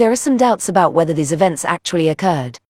There are some doubts about whether these events actually occurred.